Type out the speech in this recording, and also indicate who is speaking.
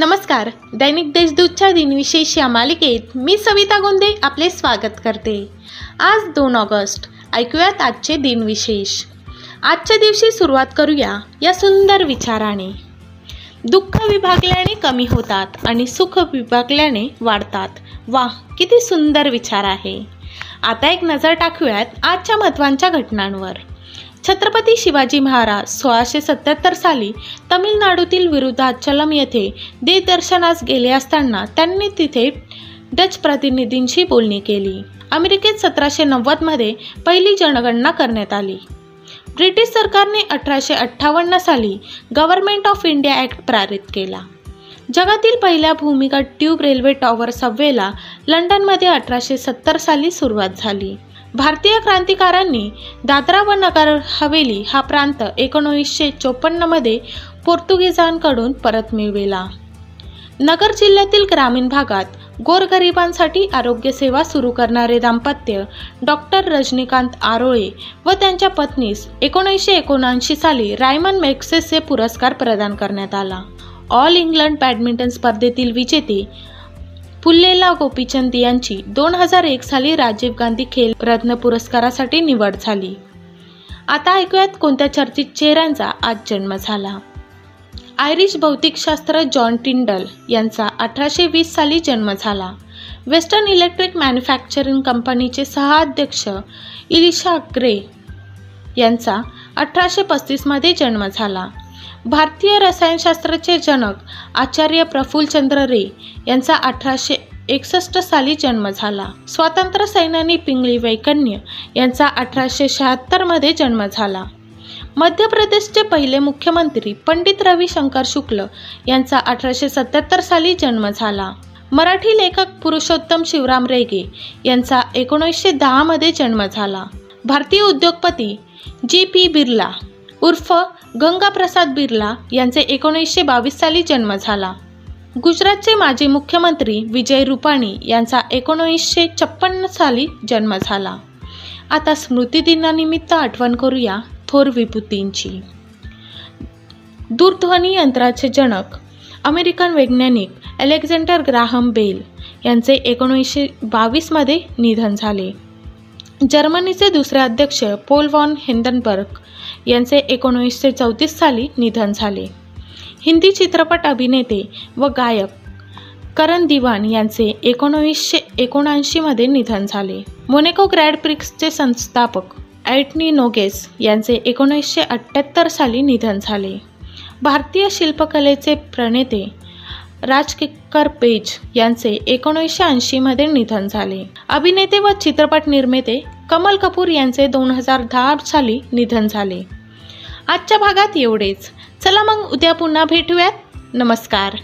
Speaker 1: नमस्कार. दैनिक देशदूतच्या दिनविशेष या मालिकेत मी सविता गोंदे आपले स्वागत करते. आज दोन ऑगस्ट. ऐकूयात आजचे दिनविशेष. आजच्या दिवशी सुरुवात करूया या सुंदर विचाराने. दुःख विभागल्याने कमी होतात आणि सुख विभागल्याने वाढतात. वा किती सुंदर विचार आहे. आता एक नजर टाकूयात आजच्या महत्त्वाच्या घटनांवर. छत्रपती शिवाजी महाराज सोळाशे सत्याहत्तर साली तमिळनाडूतील विरुद्धाचलम येथे देदर्शनास गेले असताना त्यांनी तिथे डच प्रतिनिधींशी बोलणी केली. अमेरिकेत सतराशे नव्वदमध्ये पहिली जनगणना करण्यात आली. ब्रिटिश सरकारने अठराशे अठ्ठावन्न साली गव्हर्नमेंट ऑफ इंडिया ॲक्ट पारित केला. जगातील पहिल्या भूमिगत ट्यूब रेल्वे टॉवर सबवेला लंडनमध्ये अठराशे सत्तर साली सुरुवात झाली. भारतीय क्रांतिकारांनी दादरा व नगर हवेली हा प्रांत एकोणीसशे चोपन्नमध्ये पोर्तुगीजांकडून परत मिळविला. नगर जिल्ह्यातील ग्रामीण भागात गोरगरिबांसाठी आरोग्यसेवा सुरू करणारे दाम्पत्य डॉक्टर रजनीकांत आरोळे व त्यांच्या पत्नीस एकोणीसशे एकोणऐंशी साली रायमन मॅक्सेसचे पुरस्कार प्रदान करण्यात आला. ऑल इंग्लंड बॅडमिंटन स्पर्धेतील विजेते पुल्लेला गोपीचंद यांची दोन हजार एक साली राजीव गांधी खेल रत्न पुरस्कारासाठी निवड झाली. आता ऐकूयात कोणत्या चर्चित चेहऱ्यांचा आज जन्म झाला. आयरिश भौतिकशास्त्र जॉन टिंडल यांचा अठराशे वीस साली जन्म झाला. वेस्टर्न इलेक्ट्रिक मॅन्युफॅक्चरिंग कंपनीचे सहाध्यक्ष इलिशा ग्रे यांचा अठराशे पस्तीसमध्ये जन्म झाला. भारतीय रसायनशास्त्राचे जनक आचार्य प्रफुल्लचंद्र रे यांचा अठराशे एकसष्ट साली जन्म झाला. स्वातंत्र्य सैनानी पिंगळी वैकन्य यांचा अठराशे शहात्तरमध्ये जन्म झाला. मध्य प्रदेशचे पहिले मुख्यमंत्री पंडित रविशंकर शुक्ल यांचा अठराशे सत्याहत्तर साली जन्म झाला. मराठी लेखक पुरुषोत्तम शिवराम रेगे यांचा एकोणीसशे दहामध्ये जन्म झाला. भारतीय उद्योगपती जी पी बिर्ला उर्फ गंगाप्रसाद बिर्ला यांचे एकोणीसशे बावीस साली जन्म झाला. गुजरातचे माजी मुख्यमंत्री विजय रुपाणी यांचा एकोणीसशे छप्पन्न साली जन्म झाला. आता स्मृतिदिनानिमित्त आठवण करूया थोर विभूतींची. दूरध्वनी यंत्राचे जनक अमेरिकन वैज्ञानिक अलेक्झांडर ग्राहम बेल यांचे एकोणीसशे बावीसमध्ये निधन झाले. जर्मनीचे दुसरे अध्यक्ष पोल वॉन हिंदनबर्ग यांचे एकोणीसशे चौतीस साली निधन झाले. हिंदी चित्रपट अभिनेते व गायक करण दिवान यांचे एकोणवीसशे एकोणऐंशीमध्ये निधन झाले. मोनेको ग्रॅड प्रिक्सचे संस्थापक ॲटनी नोगेस यांचे एकोणीसशे अठ्ठ्याहत्तर साली निधन झाले. भारतीय शिल्पकलेचे प्रणेते राजकी पेज यांचे एकोणीसशे ऐंशीमध्ये निधन झाले. अभिनेते व चित्रपट निर्माते कमल कपूर यांचे दोन हजार दहा साली निधन झाले. आजच्या भागात एवढेच. चला मग उद्या पुन्हा भेटूयात. नमस्कार.